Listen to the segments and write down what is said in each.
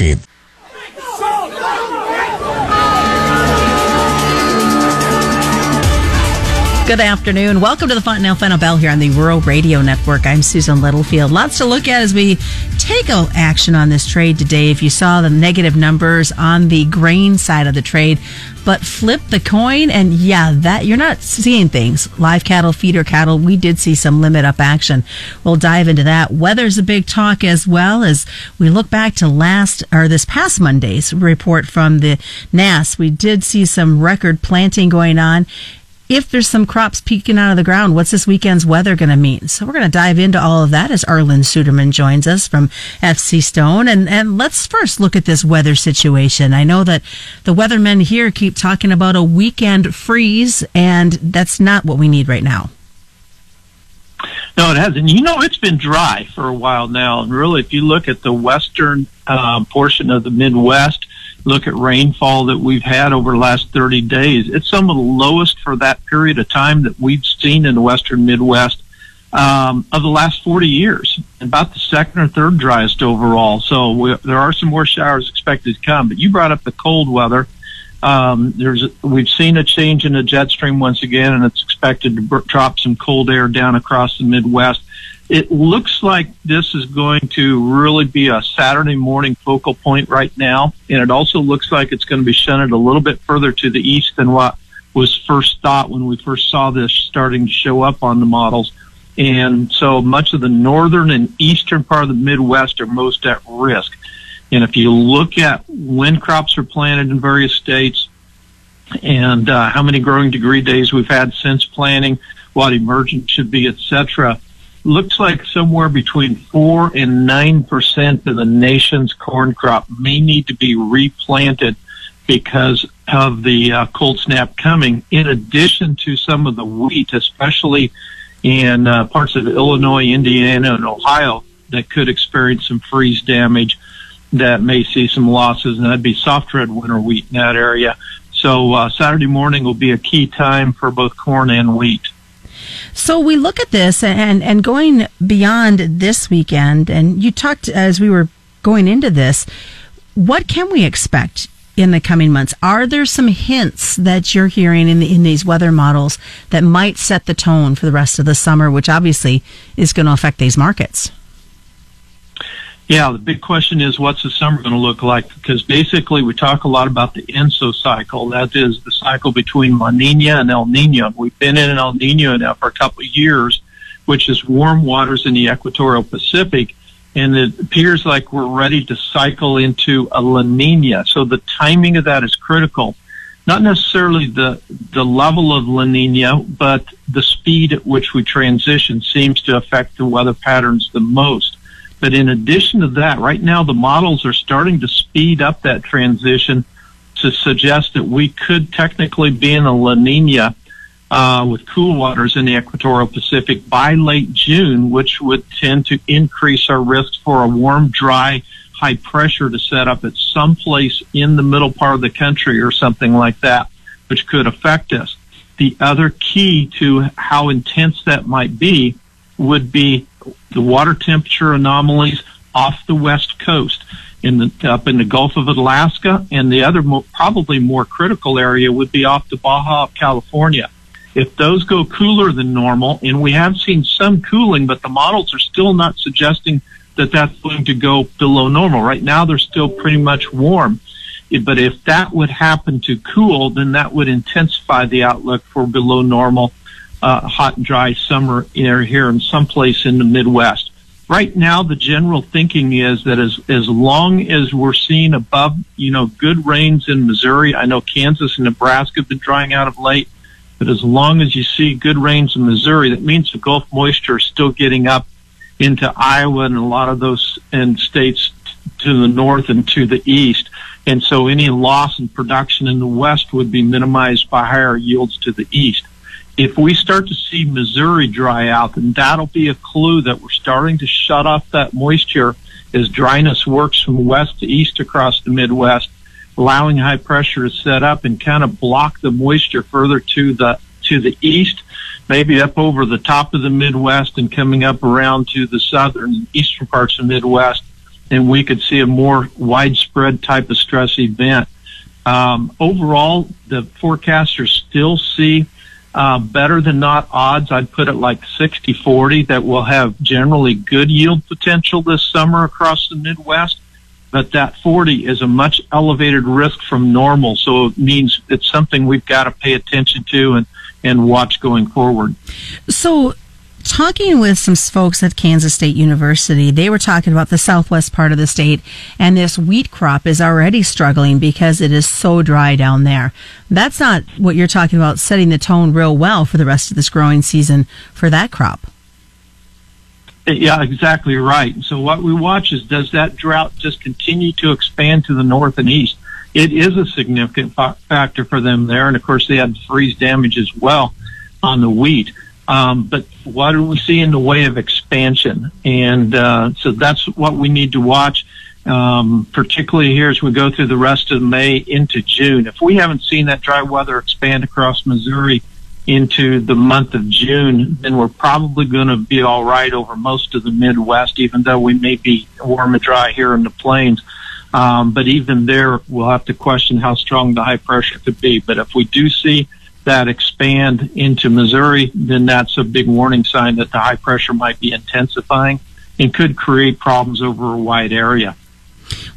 Update. Good afternoon. Welcome to the Fontanelle Final Bell here on the Rural Radio Network. I'm Susan Littlefield. Lots to look at as we take action on this trade today. If you saw the negative numbers on the grain side of the trade, but flip the coin and yeah, that you're not seeing things. Live cattle, feeder cattle, we did see some limit up action. We'll dive into that. Weather's a big talk as well as we look back to last or this past Monday's report from the NASS. We did see some record planting going on if there's some crops peeking out of the ground, what's this weekend's weather going to mean? So we're going to dive into all of that as Arlan Suderman joins us from FC Stone. And, and let's first look at this weather situation. I know that the weathermen here keep talking about a weekend freeze, and that's not what we need right now. No, it hasn't. You know, it's been dry for a while now. And really, if you look at the western uh, portion of the Midwest, look at rainfall that we've had over the last 30 days, it's some of the lowest for that period of time that we've seen in the western Midwest um, of the last 40 years, about the second or third driest overall. So we, there are some more showers expected to come. But you brought up the cold weather. Um, there's we've seen a change in the jet stream once again, and it's expected to drop some cold air down across the Midwest. It looks like this is going to really be a Saturday morning focal point right now, and it also looks like it's going to be shunted a little bit further to the east than what was first thought when we first saw this starting to show up on the models. And so much of the northern and eastern part of the Midwest are most at risk. And if you look at when crops are planted in various states and uh, how many growing degree days we've had since planting, what emergence should be, etc., looks like somewhere between four and nine percent of the nation's corn crop may need to be replanted because of the uh, cold snap coming. In addition to some of the wheat, especially in uh, parts of Illinois, Indiana, and Ohio, that could experience some freeze damage. That may see some losses, and that'd be soft red winter wheat in that area. So uh, Saturday morning will be a key time for both corn and wheat. So we look at this and, and going beyond this weekend, and you talked as we were going into this, what can we expect in the coming months? Are there some hints that you're hearing in, the, in these weather models that might set the tone for the rest of the summer, which obviously is going to affect these markets? Yeah, the big question is what's the summer going to look like? Because basically, we talk a lot about the ENSO cycle. That is the cycle between La Nina and El Nino. We've been in an El Nino now for a couple of years, which is warm waters in the equatorial Pacific. And it appears like we're ready to cycle into a La Nina. So the timing of that is critical. Not necessarily the, the level of La Nina, but the speed at which we transition seems to affect the weather patterns the most. But in addition to that, right now the models are starting to speed up that transition to suggest that we could technically be in a La Nina uh, with cool waters in the equatorial Pacific by late June, which would tend to increase our risk for a warm, dry, high pressure to set up at some place in the middle part of the country or something like that, which could affect us. The other key to how intense that might be would be the water temperature anomalies off the west coast in the up in the Gulf of Alaska, and the other mo- probably more critical area would be off the Baja of California. If those go cooler than normal, and we have seen some cooling, but the models are still not suggesting that that's going to go below normal. Right now, they're still pretty much warm. But if that would happen to cool, then that would intensify the outlook for below normal uh, hot and dry summer here, here in some place in the Midwest. Right now, the general thinking is that as as long as we're seeing above, you know, good rains in Missouri, I know Kansas and Nebraska have been drying out of late, but as long as you see good rains in Missouri, that means the Gulf moisture is still getting up into Iowa and a lot of those and states to the north and to the east. And so any loss in production in the west would be minimized by higher yields to the east if we start to see Missouri dry out, then that'll be a clue that we're starting to shut off that moisture as dryness works from west to east across the Midwest, allowing high pressure to set up and kind of block the moisture further to the to the east, maybe up over the top of the Midwest and coming up around to the southern and eastern parts of the Midwest. and we could see a more widespread type of stress event. Um, overall, the forecasters still see uh, better than not odds. I'd put it like 60 40 that we'll have generally good yield potential this summer across the Midwest. But that 40 is a much elevated risk from normal. So it means it's something we've got to pay attention to and, and watch going forward. So talking with some folks at Kansas State University, they were talking about the southwest part of the state, and this wheat crop is already struggling because it is so dry down there. That's not what you're talking about, setting the tone real well for the rest of this growing season for that crop. Yeah, exactly right. So what we watch is does that drought just continue to expand to the north and east? It is a significant factor for them there, and of course they had freeze damage as well on the wheat. Um, but what do we see in the way of expansion? And uh, so that's what we need to watch, um, particularly here as we go through the rest of May into June. If we haven't seen that dry weather expand across Missouri into the month of June, then we're probably going to be all right over most of the Midwest, even though we may be warm and dry here in the plains. Um, but even there, we'll have to question how strong the high pressure could be. But if we do see that expand into Missouri, then that's a big warning sign that the high pressure might be intensifying and could create problems over a wide area.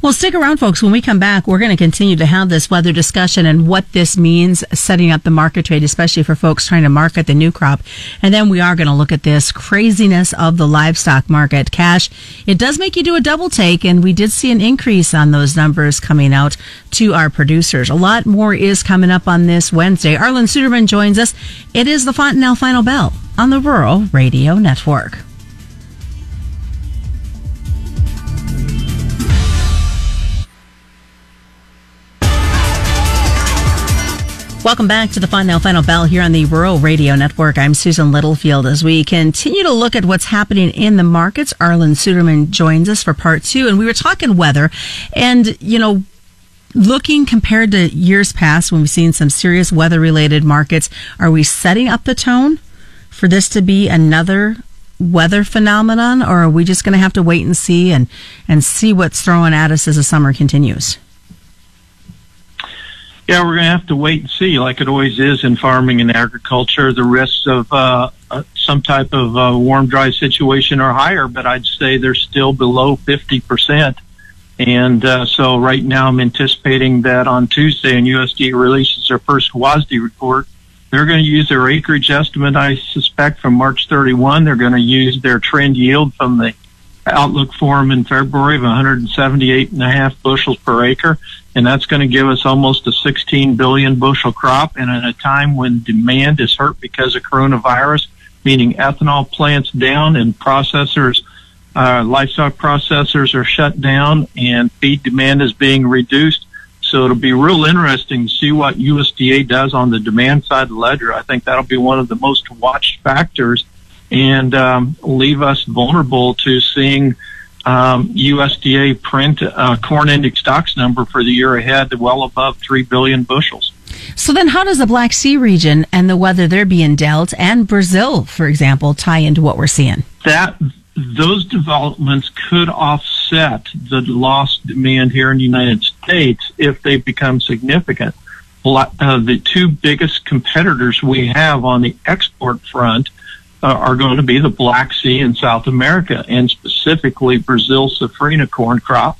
Well, stick around, folks. When we come back, we're going to continue to have this weather discussion and what this means setting up the market trade, especially for folks trying to market the new crop. And then we are going to look at this craziness of the livestock market. Cash, it does make you do a double take, and we did see an increase on those numbers coming out to our producers. A lot more is coming up on this Wednesday. Arlan Suderman joins us. It is the Fontanelle Final Bell on the Rural Radio Network. Welcome back to the Fontanelle Final Bell here on the Rural Radio Network. I'm Susan Littlefield. As we continue to look at what's happening in the markets, Arlan Suderman joins us for part two. And we were talking weather and, you know, looking compared to years past when we've seen some serious weather related markets, are we setting up the tone for this to be another weather phenomenon or are we just going to have to wait and see and, and see what's thrown at us as the summer continues? Yeah, we're going to have to wait and see, like it always is in farming and agriculture. The risks of uh, uh, some type of uh, warm, dry situation are higher, but I'd say they're still below 50%. And uh, so right now I'm anticipating that on Tuesday, and USDA releases their first WASDE report, they're going to use their acreage estimate, I suspect, from March 31. They're going to use their trend yield from the outlook forum in February of 178 and a half bushels per acre and that's going to give us almost a 16 billion bushel crop. And at a time when demand is hurt because of coronavirus, meaning ethanol plants down and processors, uh, livestock processors are shut down and feed demand is being reduced. So it'll be real interesting to see what USDA does on the demand side of the ledger. I think that'll be one of the most watched factors and um, leave us vulnerable to seeing um, USDA print uh, corn index stocks number for the year ahead, well above 3 billion bushels. So then, how does the Black Sea region and the weather there being dealt, and Brazil, for example, tie into what we're seeing? That those developments could offset the lost demand here in the United States if they become significant. Uh, the two biggest competitors we have on the export front uh, are going to be the Black Sea and South America, and specifically Brazil safrinha corn crop.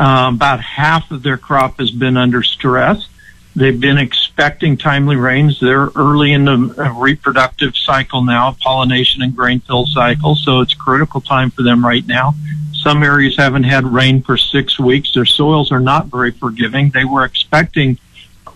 Um, about half of their crop has been under stress. They've been expecting timely rains. They're early in the uh, reproductive cycle now, pollination and grain fill cycle, so it's critical time for them right now. Some areas haven't had rain for six weeks. Their soils are not very forgiving. They were expecting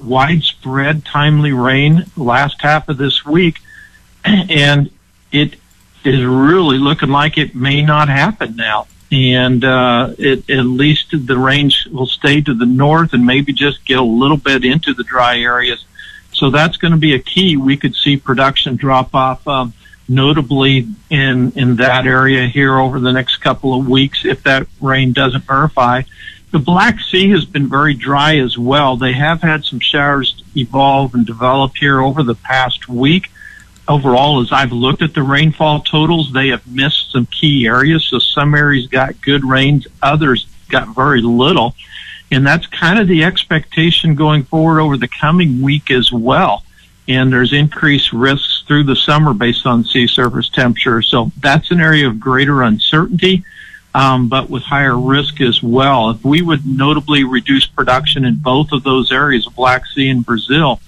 widespread timely rain last half of this week, and it is really looking like it may not happen now. And uh, it, at least the range will stay to the north and maybe just get a little bit into the dry areas. So that's going to be a key. We could see production drop off, um, notably in in that area here over the next couple of weeks if that rain doesn't verify. The Black Sea has been very dry as well. They have had some showers evolve and develop here over the past week overall, as I've looked at the rainfall totals, they have missed some key areas. So some areas got good rains, others got very little. And that's kind of the expectation going forward over the coming week as well. And there's increased risks through the summer based on sea surface temperature. So that's an area of greater uncertainty, um, but with higher risk as well. If we would notably reduce production in both of those areas, Black Sea and Brazil,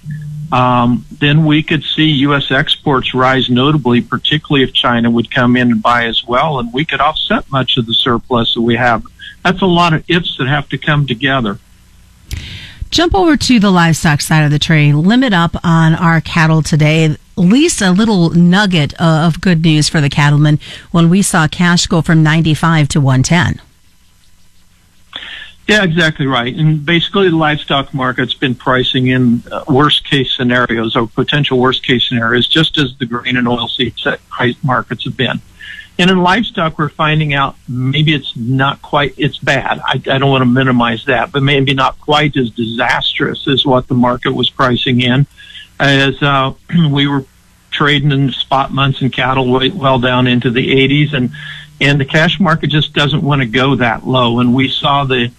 um, then we could see U.S. exports rise notably, particularly if China would come in and buy as well, and we could offset much of the surplus that we have. That's a lot of ifs that have to come together. Jump over to the livestock side of the trade. Limit up on our cattle today. At least a little nugget of good news for the cattlemen when we saw cash go from 95 to 110. Yeah, exactly right. And basically, the livestock market's been pricing in uh, worst case scenarios or potential worst case scenarios, just as the grain and oilseed markets have been. And in livestock, we're finding out maybe it's not quite, it's bad. I, I don't want to minimize that, but maybe not quite as disastrous as what the market was pricing in. As uh, we were trading in spot months and cattle well down into the 80s, and and the cash market just doesn't want to go that low. And we saw the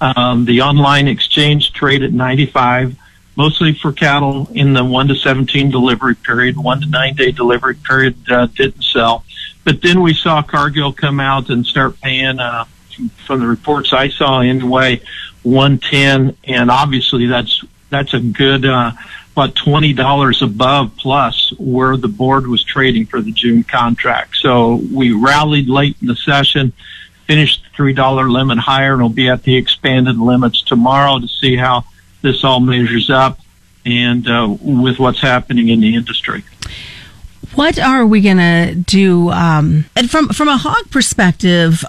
um, the online exchange trade at 95, mostly for cattle in the 1 to 17 delivery period. 1 to 9 day delivery period uh, didn't sell. But then we saw Cargill come out and start paying, uh, from the reports I saw anyway, 110. And obviously that's, that's a good, uh, about $20 above plus where the board was trading for the June contract. So we rallied late in the session finish the three dollar limit higher, and we'll be at the expanded limits tomorrow to see how this all measures up and uh, with what's happening in the industry. What are we going to do? Um, and from from a hog perspective,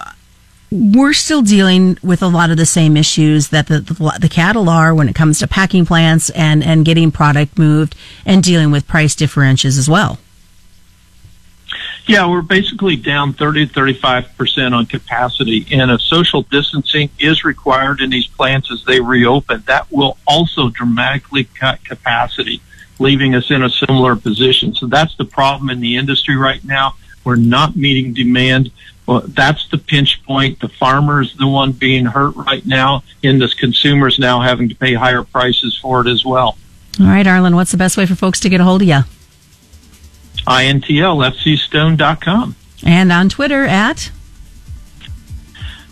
we're still dealing with a lot of the same issues that the, the, the cattle are when it comes to packing plants and and getting product moved and dealing with price differentials as well. Yeah, we're basically down 30 to 35 percent on capacity, and if social distancing is required in these plants as they reopen, that will also dramatically cut capacity, leaving us in a similar position. So that's the problem in the industry right now. We're not meeting demand. Well, that's the pinch point. The farmer is the one being hurt right now, and the consumers now having to pay higher prices for it as well. All right, Arlan, what's the best way for folks to get a hold of you? intlfcstone.com. And on Twitter at?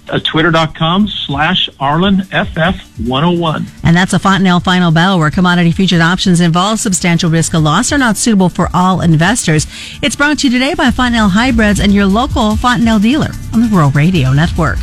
Uh, Twitter.com slash ArlanFF101. And that's a Fontanelle Final Bell where commodity futures options involve substantial risk of loss are not suitable for all investors. It's brought to you today by Fontanelle Hybrids and your local Fontanelle dealer on the Rural Radio Network.